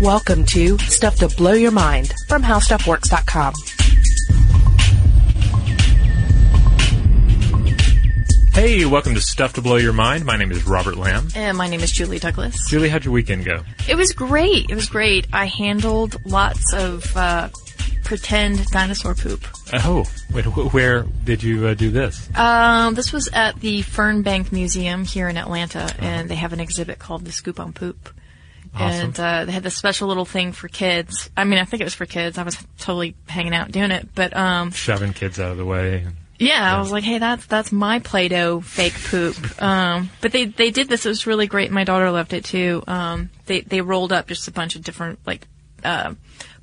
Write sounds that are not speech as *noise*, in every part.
Welcome to Stuff to Blow Your Mind from HowStuffWorks.com. Hey, welcome to Stuff to Blow Your Mind. My name is Robert Lamb. And my name is Julie Douglas. Julie, how'd your weekend go? It was great. It was great. I handled lots of uh, pretend dinosaur poop. Oh, wait, wh- where did you uh, do this? Um, this was at the Fernbank Museum here in Atlanta, and they have an exhibit called The Scoop on Poop. Awesome. And uh, they had this special little thing for kids. I mean, I think it was for kids. I was totally hanging out doing it, but um, Shoving kids out of the way. Yeah, I was like, hey, that's that's my Play-Doh fake poop. *laughs* Um, but they they did this. It was really great. My daughter loved it too. Um, they they rolled up just a bunch of different like uh,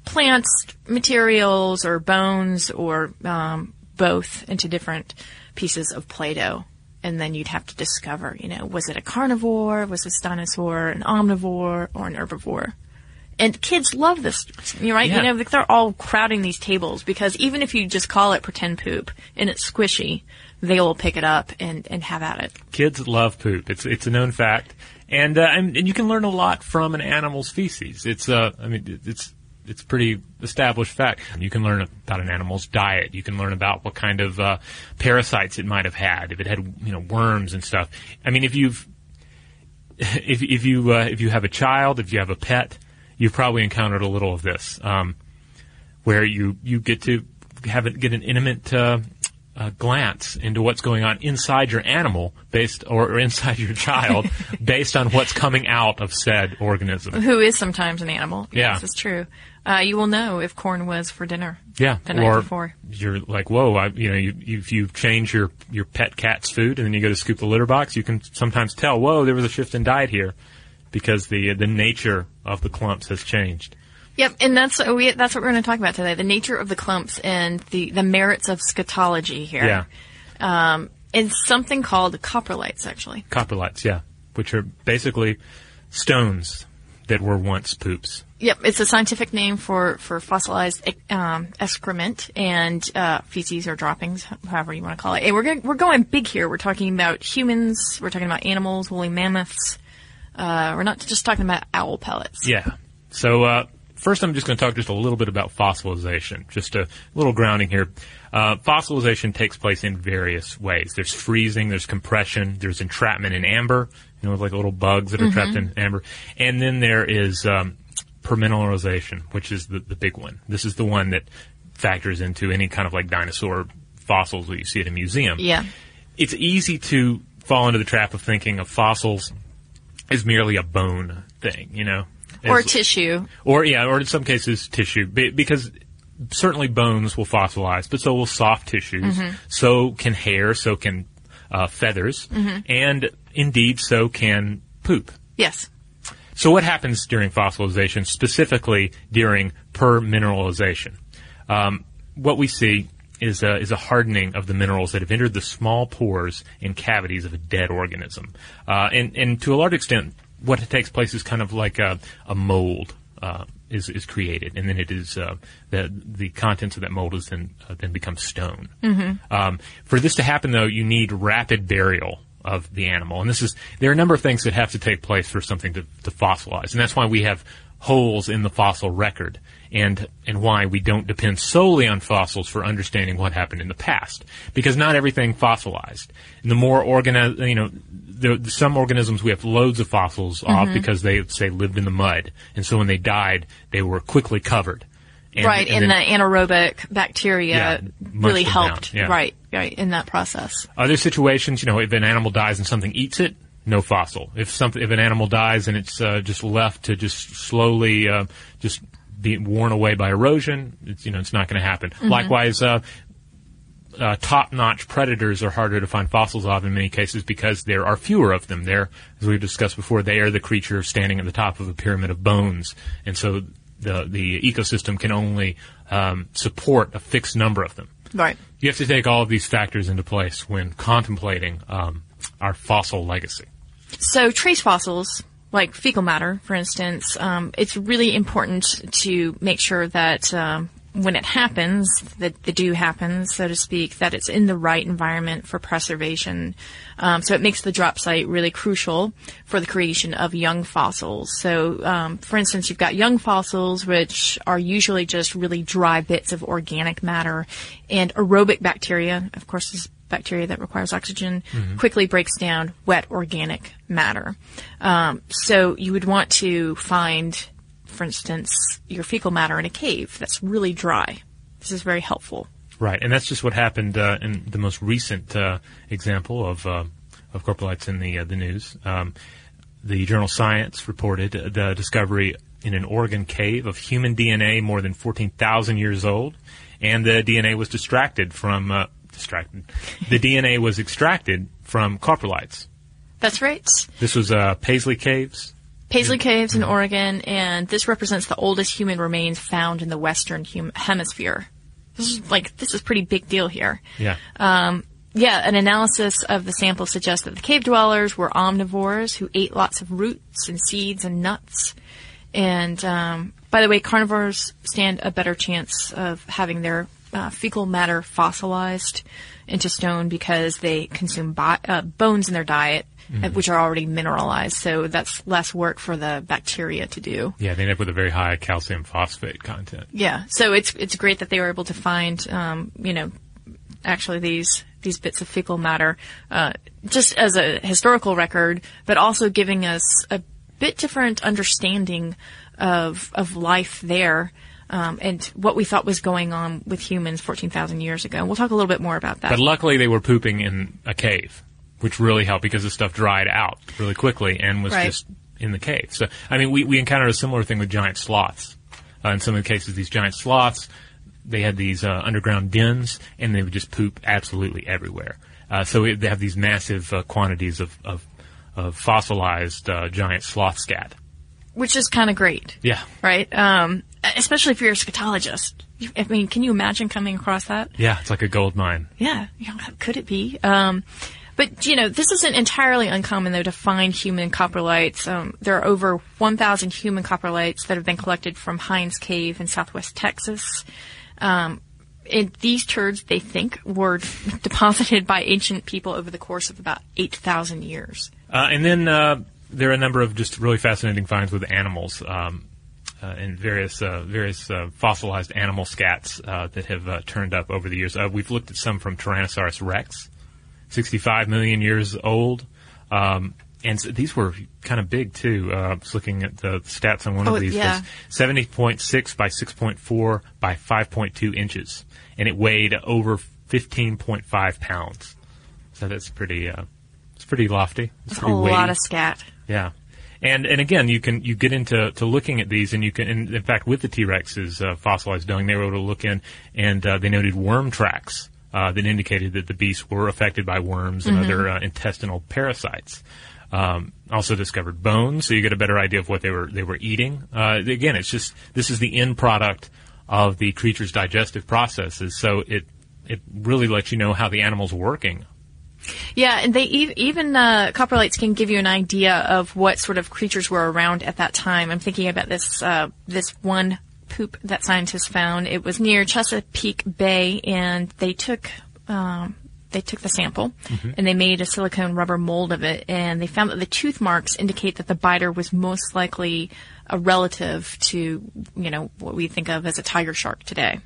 plants materials or bones or um, both into different pieces of Play-Doh. And then you'd have to discover, you know, was it a carnivore, was this dinosaur an omnivore or an herbivore? And kids love this, right? Yeah. You know, like they're all crowding these tables because even if you just call it pretend poop and it's squishy, they will pick it up and, and have at it. Kids love poop. It's it's a known fact, and uh, and, and you can learn a lot from an animal's feces. It's uh, I mean, it's it's pretty established fact. You can learn about an animal's diet. You can learn about what kind of uh, parasites it might have had, if it had you know worms and stuff. I mean, if you've *laughs* if if you uh, if you have a child, if you have a pet, you've probably encountered a little of this, um, where you you get to have it, get an intimate uh, uh, glance into what's going on inside your animal, based or, or inside your child, *laughs* based on what's coming out of said organism. Who is sometimes an animal. Yeah. This is true. Uh, you will know if corn was for dinner. Yeah, The night or before. you're like, whoa, I, you know, you, you, if you change your your pet cat's food and then you go to scoop the litter box, you can sometimes tell, whoa, there was a shift in diet here, because the the nature of the clumps has changed. Yep, and that's we, that's what we're going to talk about today: the nature of the clumps and the the merits of scatology here. Yeah, Um, it's something called coprolites, actually. coprolites, yeah, which are basically stones that were once poops. Yep, it's a scientific name for for fossilized um, excrement and uh, feces or droppings, however you want to call it. And we're going we're going big here. We're talking about humans. We're talking about animals, woolly mammoths. Uh, we're not just talking about owl pellets. Yeah. So uh, first, I'm just going to talk just a little bit about fossilization. Just a little grounding here. Uh, fossilization takes place in various ways. There's freezing, there's compression, there's entrapment in amber, you know, with like little bugs that are trapped in amber, and then there is um, permineralization, which is the, the big one. This is the one that factors into any kind of like dinosaur fossils that you see at a museum Yeah. it's easy to fall into the trap of thinking of fossils as merely a bone thing, you know, Or As- tissue. or yeah, or in some cases tissue, because certainly bones will fossilize, but so will soft tissues. So can hair, so can uh, feathers, and indeed so can poop. Yes. So what happens during fossilization, specifically during permineralization? Um, what we see is a, is a hardening of the minerals that have entered the small pores and cavities of a dead organism. Uh, and, and to a large extent, what takes place is kind of like a, a mold. Uh, is, is created, and then it is uh, the the contents of that mold is then uh, then become stone. Um, for this to happen, though, you need rapid burial of the animal, and this is there are a number of things that have to take place for something to, to fossilize, and that's why we have holes in the fossil record, and and why we don't depend solely on fossils for understanding what happened in the past, because not everything fossilized. And the more organized, you know, the, some organisms we have loads of fossils off mm-hmm. because they say lived in the mud, and so when they died, they were quickly covered. And- right, and and, then- the anaerobic bacteria Yeah, really mushed them down, helped. yeah. Right, right, in that process. Other situations, you know, if an animal dies and something eats it, no fossil. If something, if an animal dies and it's uh, just left to just slowly, uh, just be worn away by erosion, it's, you know, it's not going to happen. Likewise, uh, uh, top-notch predators are harder to find fossils of in many cases because there are fewer of them. They're, as we've discussed before, they are the creature standing at the top of a pyramid of bones, and so the the ecosystem can only um, support a fixed number of them. Right. You have to take all of these factors into place when contemplating um, our fossil legacy. So trace fossils, like fecal matter, for instance, um, it's really important to make sure that um, when it happens, that the do happens, so to speak, that it's in the right environment for preservation. Um, so it makes the drop site really crucial for the creation of young fossils. So, um, for instance, you've got young fossils, which are usually just really dry bits of organic matter, and aerobic bacteria, of course, is bacteria that requires oxygen quickly breaks down wet organic matter. Um, so you would want to find, for instance, your fecal matter in a cave that's really dry. This is very helpful. Right, and that's just what happened uh, in the most recent uh, example of uh, of coprolites in the uh, the news. Um, the journal Science reported the discovery in an Oregon cave of human DNA more than 14,000 years old, and the DNA was distracted from uh, distracted. The DNA was extracted from coprolites. That's right. This was uh, Paisley Caves. Paisley Caves in Oregon, and this represents the oldest human remains found in the Western hum- Hemisphere. This is like this is pretty big deal here. Yeah. Yeah, an analysis of the sample suggests that the cave dwellers were omnivores who ate lots of roots and seeds and nuts. And um, by the way, carnivores stand a better chance of having their uh, fecal matter fossilized into stone because they consume bi- uh, bones in their diet, uh, which are already mineralized. So that's less work for the bacteria to do. Yeah, they end up with a very high calcium phosphate content. Yeah, so it's it's great that they were able to find, um, you know, actually these these bits of fecal matter, uh, just as a historical record, but also giving us a bit different understanding of of life there. Um, and what we thought was going on with humans 14,000 years ago. And We'll talk a little bit more about that. But luckily, they were pooping in a cave, which really helped because the stuff dried out really quickly and was Right. just in the cave. So, I mean, we, we encountered a similar thing with giant sloths. Uh, in some of the cases, these giant sloths, they had these uh, underground dens, and they would just poop absolutely everywhere. Uh, so it, they have these massive uh, quantities of, of, of fossilized uh, giant sloth scat. which is kind of great. Yeah. Right? Um, especially if you're a scatologist. I mean, can you imagine coming across that? Yeah, it's like a gold mine. Yeah, you know, could it be? Um, but you know, this isn't entirely uncommon though to find human coprolites. Um, there are over 1,000 human coprolites that have been collected from Hinds Cave in southwest Texas. Um, and these turds, they think, were *laughs* deposited by ancient people over the course of about 8,000 years. Uh, and then uh, there are a number of just really fascinating finds with animals um, uh, and various uh, various uh, fossilized animal scats uh, that have uh, turned up over the years. Uh, we've looked at some from Tyrannosaurus rex, 65 million years old. Um, and so these were kind of big too. Uh, I was looking at the stats on one Oh, of these. yeah. 70.6 by 6.4 by 5.2 inches, and it weighed over 15.5 pounds. So that's pretty. Uh, it's pretty lofty. It's That's a weighty. lot of scat. Yeah. And and again, you can you get into to looking at these, and you can. And in fact, with the T Rex's uh, fossilized dung, they were able to look in, and uh, they noted worm tracks uh, that indicated that the beasts were affected by worms and other uh, intestinal parasites. Um, also discovered bones, so you get a better idea of what they were they were eating. Uh, again, it's just this is the end product of the creature's digestive processes, so it it really lets you know how the animal's working Yeah, and they ev- even uh, coprolites can give you an idea of what sort of creatures were around at that time. I'm thinking about this uh, this one poop that scientists found. It was near Chesapeake Bay, and they took um, they took the sample and they made a silicone rubber mold of it, and they found that the tooth marks indicate that the biter was most likely a relative to you know what we think of as a tiger shark today.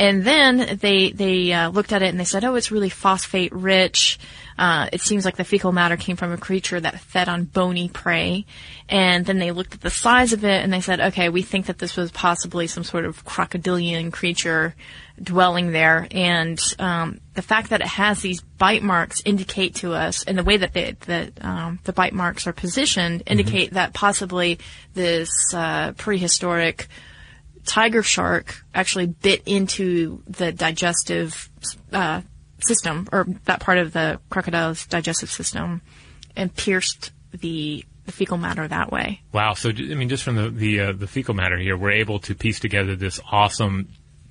And then they they uh, looked at it and they said, "Oh, it's really phosphate rich. Uh, it seems like the fecal matter came from a creature that fed on bony prey." And then they looked at the size of it and they said, "Okay, we think that this was possibly some sort of crocodilian creature dwelling there." And um, the fact that it has these bite marks indicate to us, and the way that they, that um, the bite marks are positioned indicate that possibly this uh, prehistoric tiger shark actually bit into the digestive uh, system, or that part of the crocodile's digestive system, and pierced the, fecal matter that way. Wow. So, I mean, just from the the, uh, the fecal matter here, we're able to piece together this awesome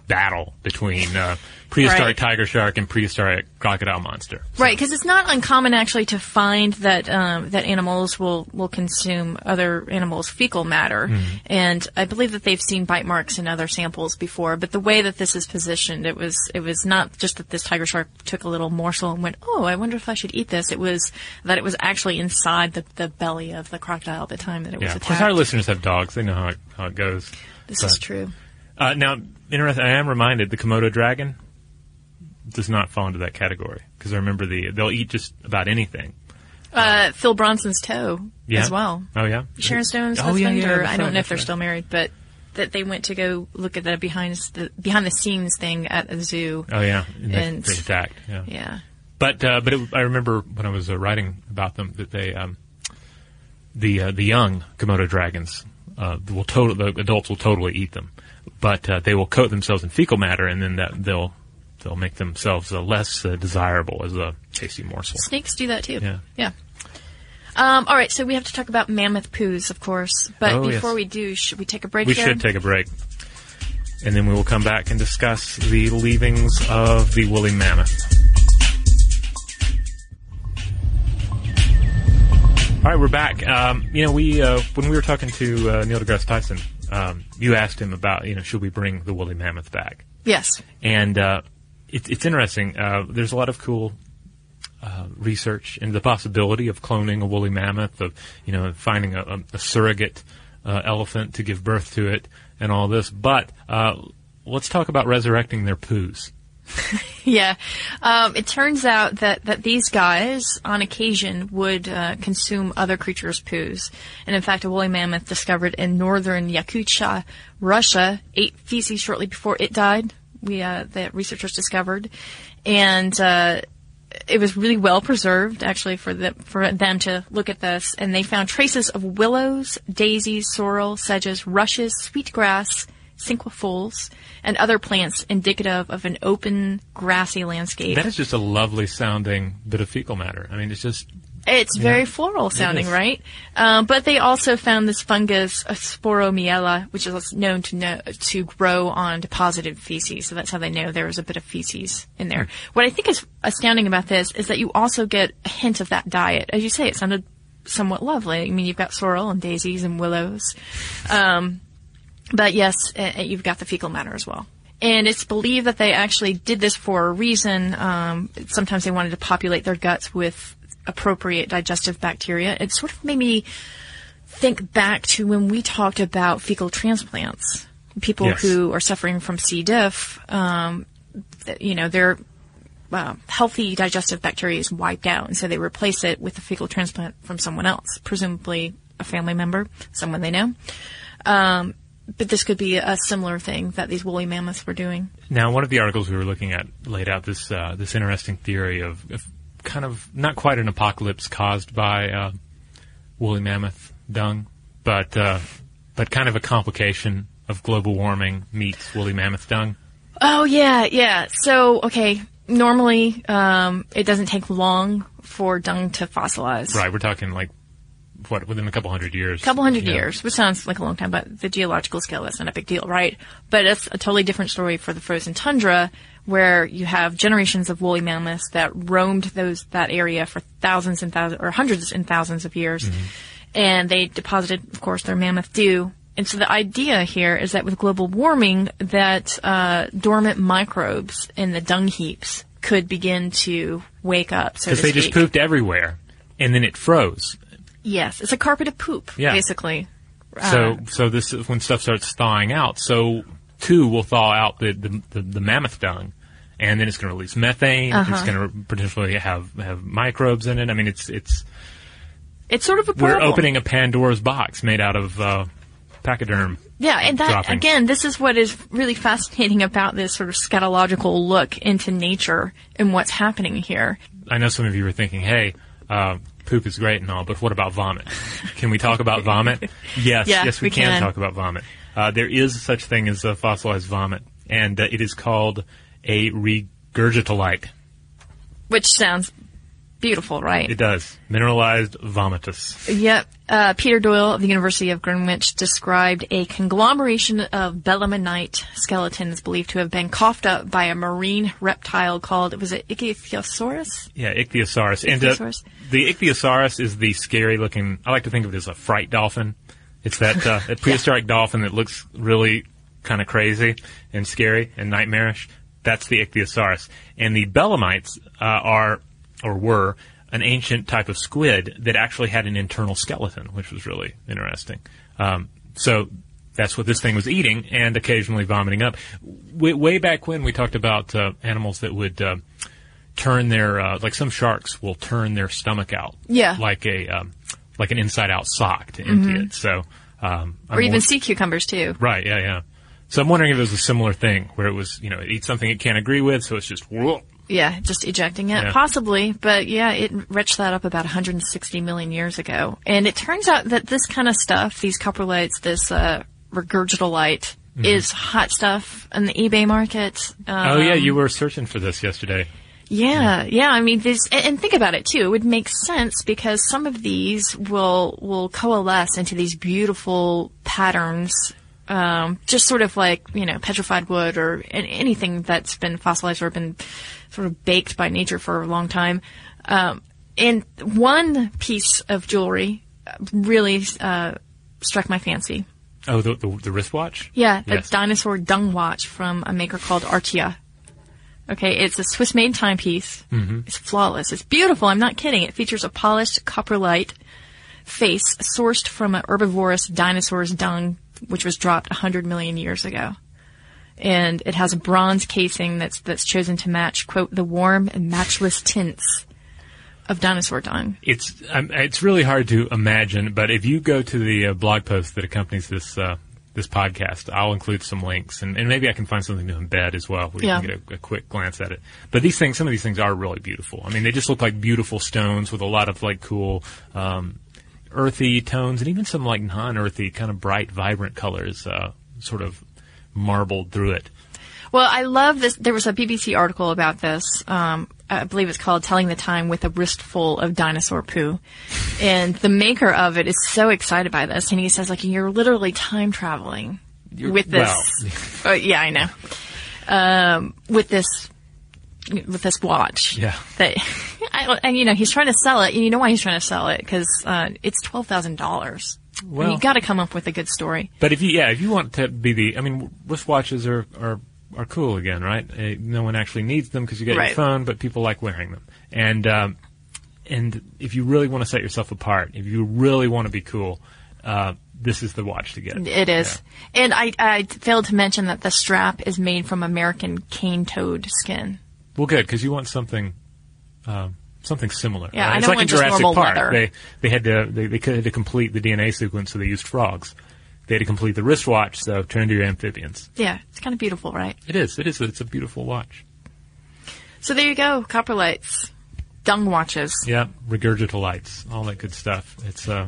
battle between uh, prehistoric Right. tiger shark and prehistoric crocodile monster. Right, because it's not uncommon actually to find that um, that animals will, will consume other animals' fecal matter, and I believe that they've seen bite marks in other samples before. But the way that this is positioned, it was it was not just that this tiger shark took a little morsel and went, "Oh, I wonder if I should eat this." It was that it was actually inside the, the belly of the crocodile at the time that it Yeah, was of course, attacked. our listeners have dogs; they know how it, how it goes. this but- is true. Uh, now, interesting. I am reminded the Komodo dragon does not fall into that category because I remember the they'll eat just about anything. Uh, Phil Bronson's toe Yeah. as well. Oh yeah, Sharon Stone's Oh, yeah, husband, yeah, or that's I don't right, know if they're right. still married, but that they went to go look at the behind the behind the scenes thing at a zoo. Oh yeah, and they, And- they attacked. Yeah. Yeah. But uh, but it, I remember when I was uh, writing about them that they um, the uh, the young Komodo dragons uh, will total the adults will totally eat them, but uh, they will coat themselves in fecal matter and then that they'll they'll make themselves uh, less uh, desirable as a tasty morsel. Snakes do that too. Yeah. Yeah. Um, all right, so we have to talk about mammoth poos, of course. But Oh, before yes. we do, should we take a break? We should take a break, and then we will come back and discuss the leavings of the woolly mammoth. All right, we're back. Um, you know, we uh, when we were talking to uh, Neil deGrasse Tyson, um, you asked him about you know should we bring the woolly mammoth back, Yes. and uh, it, it's interesting. Uh, there's a lot of cool uh, research into the possibility of cloning a woolly mammoth, of you know finding a, a, a surrogate uh, elephant to give birth to it, and all this. But uh, let's talk about resurrecting their poos. *laughs* Yeah. Um, it turns out that, that these guys, on occasion, would uh, consume other creatures' poos. And in fact, a woolly mammoth discovered in northern Yakutia, Russia, ate feces shortly before it died. We, uh, the researchers discovered. And, uh, it was really well preserved, actually, for the, for them to look at this, and they found traces of willows, daisies, sorrel, sedges, rushes, sweetgrass, cinquefoils, and other plants indicative of an open, grassy landscape. That is just a lovely sounding bit of fecal matter. I mean, it's just It's very floral sounding, right? Um, but they also found this fungus, a sporormiella, which is known to know, to grow on deposited feces. So that's how they know there was a bit of feces in there. What I think is astounding about this is that you also get a hint of that diet. As you say, it sounded somewhat lovely. I mean, you've got sorrel and daisies and willows. Um, but yes, uh, uh, you've got the fecal matter as well. And it's believed that they actually did this for a reason. Um, sometimes they wanted to populate their guts with appropriate digestive bacteria. It sort of made me think back to when we talked about fecal transplants. People Yes. who are suffering from C. diff, um, you know, their uh, healthy digestive bacteria is wiped out, and so they replace it with a fecal transplant from someone else, presumably a family member, someone they know. Um, but this could be a similar thing that these woolly mammoths were doing. Now, one of the articles we were looking at laid out this uh, this interesting theory of, of kind of not quite an apocalypse caused by uh, woolly mammoth dung, but uh, but kind of a complication of global warming meets woolly mammoth dung. Oh yeah, yeah. So okay, normally um, it doesn't take long for dung to fossilize. Right, we're talking like what within a couple hundred years. A couple hundred Yeah. years, which sounds like a long time, but the geological scale that's not a big deal, right? But it's a totally different story for the frozen tundra, where you have generations of woolly mammoths that roamed those that area for thousands and thousands or hundreds and thousands of years, and they deposited, of course, their mammoth dew. And so the idea here is that with global warming, that uh, dormant microbes in the dung heaps could begin to wake up. Because to they just pooped everywhere, and then it froze. Yes, it's a carpet of poop, Yeah. basically. So so this is when stuff starts thawing out. So two will thaw out the the, the, the mammoth dung, and then it's going to release methane. Uh-huh. It's going to potentially have have microbes in it. I mean, it's it's It's sort of a we're opening a Pandora's box made out of uh, pachyderm. Yeah, and that droppings. again, this is what is really fascinating about this sort of scatological look into nature and what's happening here. I know some of you are thinking, hey. Uh, Poop is great and all, but what about vomit? Can we talk about vomit? *laughs* Yes, Yeah, yes, we, we can. talk about vomit. Uh, there is such thing as a fossilized vomit, and uh, it is called a regurgitalite. Which sounds Beautiful, right? It does. Mineralized vomitus. Yep. Uh, Peter Doyle of the University of Greenwich described a conglomeration of belemnite skeletons believed to have been coughed up by a marine reptile called, was it Ichthyosaurus? Yeah, Ichthyosaurus. And uh, Ichthyosaurus. the Ichthyosaurus is the scary looking, I like to think of it as a fright dolphin. It's that, uh, *laughs* that prehistoric dolphin that looks really kind of crazy and scary and nightmarish. That's the Ichthyosaurus. And the Belemnites uh, are, or were, an ancient type of squid that actually had an internal skeleton, which was really interesting. Um, so that's what this thing was eating and occasionally vomiting up. Way, way back when we talked about uh, animals that would uh, turn their, uh, like some sharks will turn their stomach out, Yeah. like a um, like an inside out sock to empty it. So, um, Or I'm even won- sea cucumbers too. right, yeah, yeah. So I'm wondering if it was a similar thing where it was, you know, it eats something it can't agree with, so it's just whoop. Yeah, just ejecting it. Yeah. Possibly, but yeah, it retched that up about 160 million years ago. And it turns out that this kind of stuff, these coprolites, this uh, regurgitolite, is hot stuff in the eBay market. Um, oh yeah, you were searching for this yesterday. Yeah, yeah. I mean, this, and think about it too. It would make sense because some of these will will coalesce into these beautiful patterns, um, just sort of like you know petrified wood or anything that's been fossilized or been sort of baked by nature for a long time. Um, and one piece of jewelry really uh, struck my fancy. Oh, the the, the wristwatch. Yeah, Yes. a dinosaur dung watch from a maker called Artya. Okay, it's a Swiss-made timepiece. Mm-hmm. It's flawless. It's beautiful. I'm not kidding. It features a polished coprolite face sourced from an herbivorous dinosaur's dung, which was dropped 100 million years ago. And it has a bronze casing that's that's chosen to match, quote, the warm and matchless tints of dinosaur dung. It's um, it's really hard to imagine, but if you go to the uh, blog post that accompanies this uh, this podcast, I'll include some links, and, and maybe I can find something to embed as well, where Yeah. you can get a, a quick glance at it. But these things, some of these things are really beautiful. I mean, they just look like beautiful stones with a lot of like cool. Um, earthy tones and even some like non-earthy kind of bright vibrant colors uh, sort of marbled through it Well, I love this. There was a BBC article about this. Um, I believe it's called "Telling the Time with a Wristful of Dinosaur Poo," and the maker of it is so excited by this, and he says, "Like you're literally time traveling with this." *laughs* Uh, yeah, I know. Um, with this, with this watch. Yeah. That, *laughs* I, and you know, he's trying to sell it. And you know why he's trying to sell it? Because uh, it's twelve thousand dollars. Well- you got to come up with a good story. But if you, yeah, if you want to be the, I mean, wristwatches are are are cool again, right? Uh, no one actually needs them because you get Right. your phone, but people like wearing them. And um, and if you really want to set yourself apart, if you really want to be cool, uh, this is the watch to get. It is. And I, I failed to mention that the strap is made from American cane toad skin. Well, good because you want something. Um, Something similar. Yeah, right? I it's like in Jurassic Park. leather. They they had to they, they had to complete the DNA sequence, so they used frogs. They had to complete the wristwatch, so turn to your amphibians. Yeah, it's kind of beautiful, right? It is. It is. It's a beautiful watch. So there you go, coprolites, dung watches. Yeah, regurgitolites, all that good stuff. It's uh,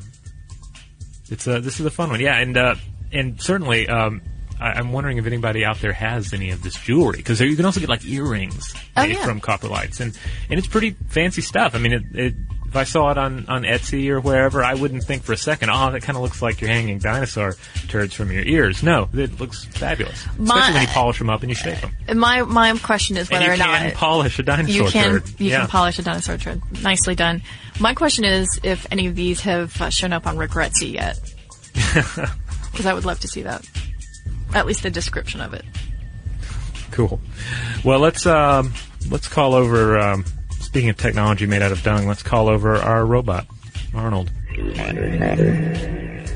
it's uh, this is a fun one. Yeah, and uh, and certainly, um, I, I'm wondering if anybody out there has any of this jewelry because you can also get like earrings Oh, made yeah. from coprolites, and and it's pretty fancy stuff. I mean, it, it, if I saw it on on Etsy or wherever, I wouldn't think for a second, oh, that kind of looks like you're hanging dinosaur turds from your ears. No, it looks fabulous, My- especially when you polish them up and you shape them. My my question is whether And whether you or can not polish a dinosaur you can turd. you yeah. can polish a dinosaur turd. Nicely done. My question is if any of these have uh, shown up on Regretsy yet, *laughs* because I would love to see that. At least the description of it. Cool. Well, let's um, let's call over. Um, speaking of technology made out of dung, let's call over our robot, Arnold.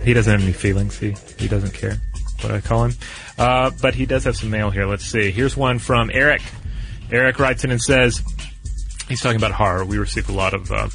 He doesn't have any feelings. He he doesn't care what I call him. Uh, but he does have some mail here. Let's see. Here's one from Eric. Eric writes in and says he's talking about horror. We receive a lot of uh,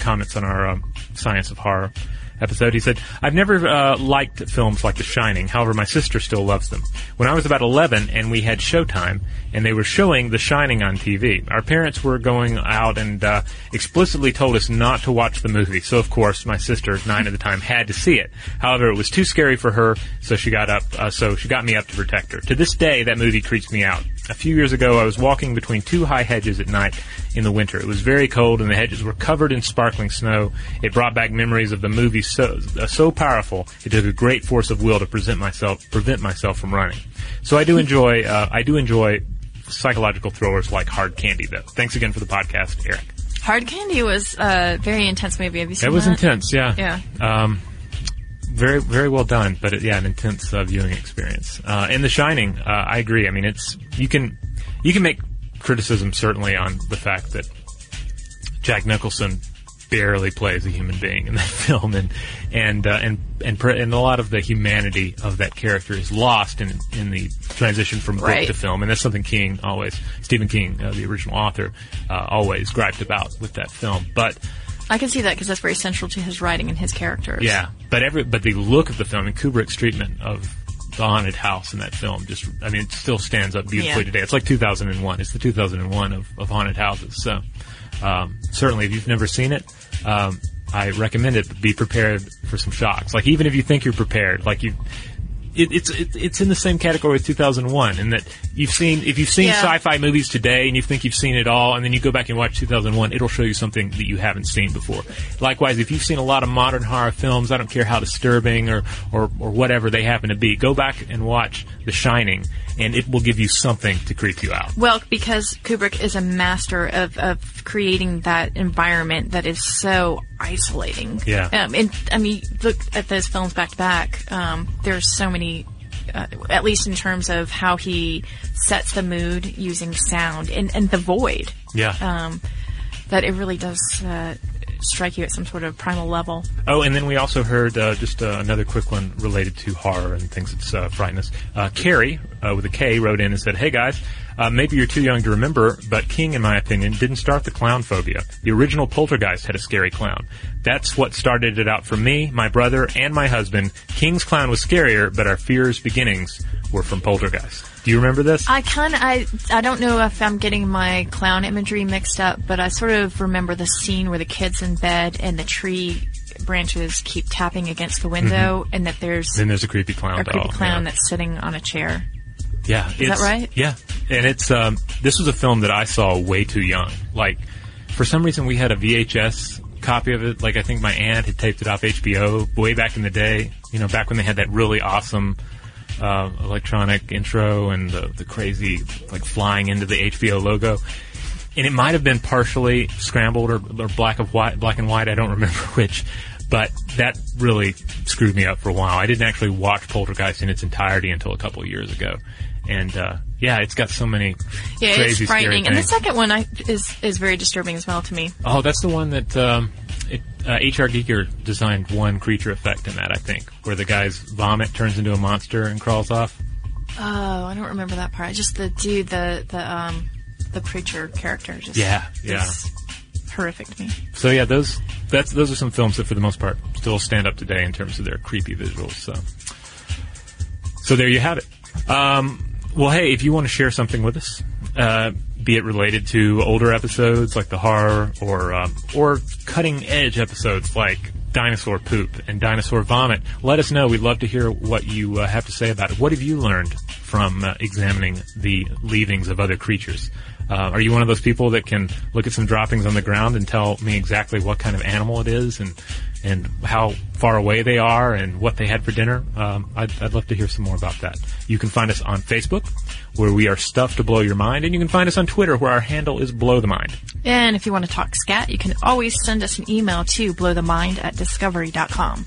comments on our um, science of horror episode. He said, I've never uh, liked films like The Shining. However, my sister still loves them. When I was about 11 and we had Showtime and they were showing The Shining on TV, our parents were going out and uh, explicitly told us not to watch the movie. So, of course, my sister, nine at the time, had to see it. However, it was too scary for her, so she got up. Uh, so she got me up to protect her. To this day, that movie creeps me out. a few years ago, I was walking between two high hedges at night in the winter. It was very cold, and the hedges were covered in sparkling snow. It brought back memories of the movie so uh, so powerful. It took a great force of will to present myself prevent myself from running. So I do enjoy uh, I do enjoy psychological thrillers like Hard Candy, though. Thanks again for the podcast, Eric. Hard Candy was a very intense movie. Have you seen It was that? intense, yeah. Yeah. Um, very, very well done, but it, yeah, an intense uh, viewing experience. Uh, and The Shining, uh, I agree. I mean, it's you can you can make criticism certainly on the fact that Jack Nicholson barely plays a human being in *laughs* that film, and and uh, and and, and a lot of the humanity of that character is lost in in the transition from book Right. to film, and that's something King always, Stephen King, uh, the original author, uh, always griped about with that film, but. I can see that because that's very central to his writing and his characters. Yeah, but every but the look of the film and Kubrick's treatment of the haunted house in that film just I mean it still stands up beautifully Yeah. today. It's like 2001. It's the 2001 of, of haunted houses. So um, certainly, if you've never seen it, um, I recommend it. But be prepared for some shocks. Like even if you think you're prepared, like you. It, it's it, it's in the same category as 2001 in that you've seen if you've seen Yeah. sci-fi movies today and you think you've seen it all and then you go back and watch 2001 it'll show you something that you haven't seen before likewise if you've seen a lot of modern horror films I don't care how disturbing or or, or whatever they happen to be go back and watch The Shining and it will give you something to creep you out Well, because Kubrick is a master of, of creating that environment that is so isolating. Yeah. Um, and I mean, look at those films back to back. Um, there's so many, uh, at least in terms of how he sets the mood using sound and, and the void. yeah Um, that it really does uh, strike you at some sort of primal level. Oh, and then we also heard uh, just uh, another quick one related to horror and things that's uh, frighten us. Uh, Carrie, uh, with a K, wrote in and said, "Hey guys, uh, maybe you're too young to remember, but King, in my opinion, didn't start the clown phobia. The original Poltergeist had a scary clown. That's what started it out for me, my brother, and my husband. King's clown was scarier, but our fears' beginnings were from Poltergeist. Do you remember this? I kind of, I, I don't know if I'm getting my clown imagery mixed up, but I sort of remember the scene where the kid's in bed and the tree branches keep tapping against the window, and that there's then there's a creepy clown a doll. creepy clown yeah. that's sitting on a chair. Yeah, is that right? Yeah, and it's um, this was a film that I saw way too young. Like, for some reason, we had a VHS copy of it. Like, I think my aunt had taped it off HBO way back in the day. You know, back when they had that really awesome uh, electronic intro and the, the crazy like flying into the HBO logo. And it might have been partially scrambled or, or black of white, black and white. I don't remember *laughs* which. But that really screwed me up for a while. I didn't actually watch Poltergeist in its entirety until a couple of years ago. And uh, yeah, it's got so many Yeah, crazy, it's frightening. And the second one I, is is very disturbing as well to me. oh, that's the one that um, it, uh, H.R. Giger designed one creature effect in that. I think where the guy's vomit turns into a monster and crawls off. Oh, I don't remember that part. I Just the dude, the the um the preacher character. Just Yeah, yeah. horrific to me. So yeah, those that's those are some films that for the most part still stand up today in terms of their creepy visuals. So, so there you have it. Um, well, hey, if you want to share something with us, uh, be it related to older episodes like the horror, or um, or cutting edge episodes like dinosaur poop and dinosaur vomit, let us know. We'd love to hear what you uh, have to say about it. What have you learned from uh, examining the leavings of other creatures? Uh, are you one of those people that can look at some droppings on the ground and tell me exactly what kind of animal it is and and how far away they are and what they had for dinner? Um, I'd, I'd love to hear some more about that. You can find us on Facebook, where we are stuff to blow your mind, and you can find us on Twitter, where our handle is blow the mind. And if you want to talk scat, you can always send us an email to blowthemind at discovery.com.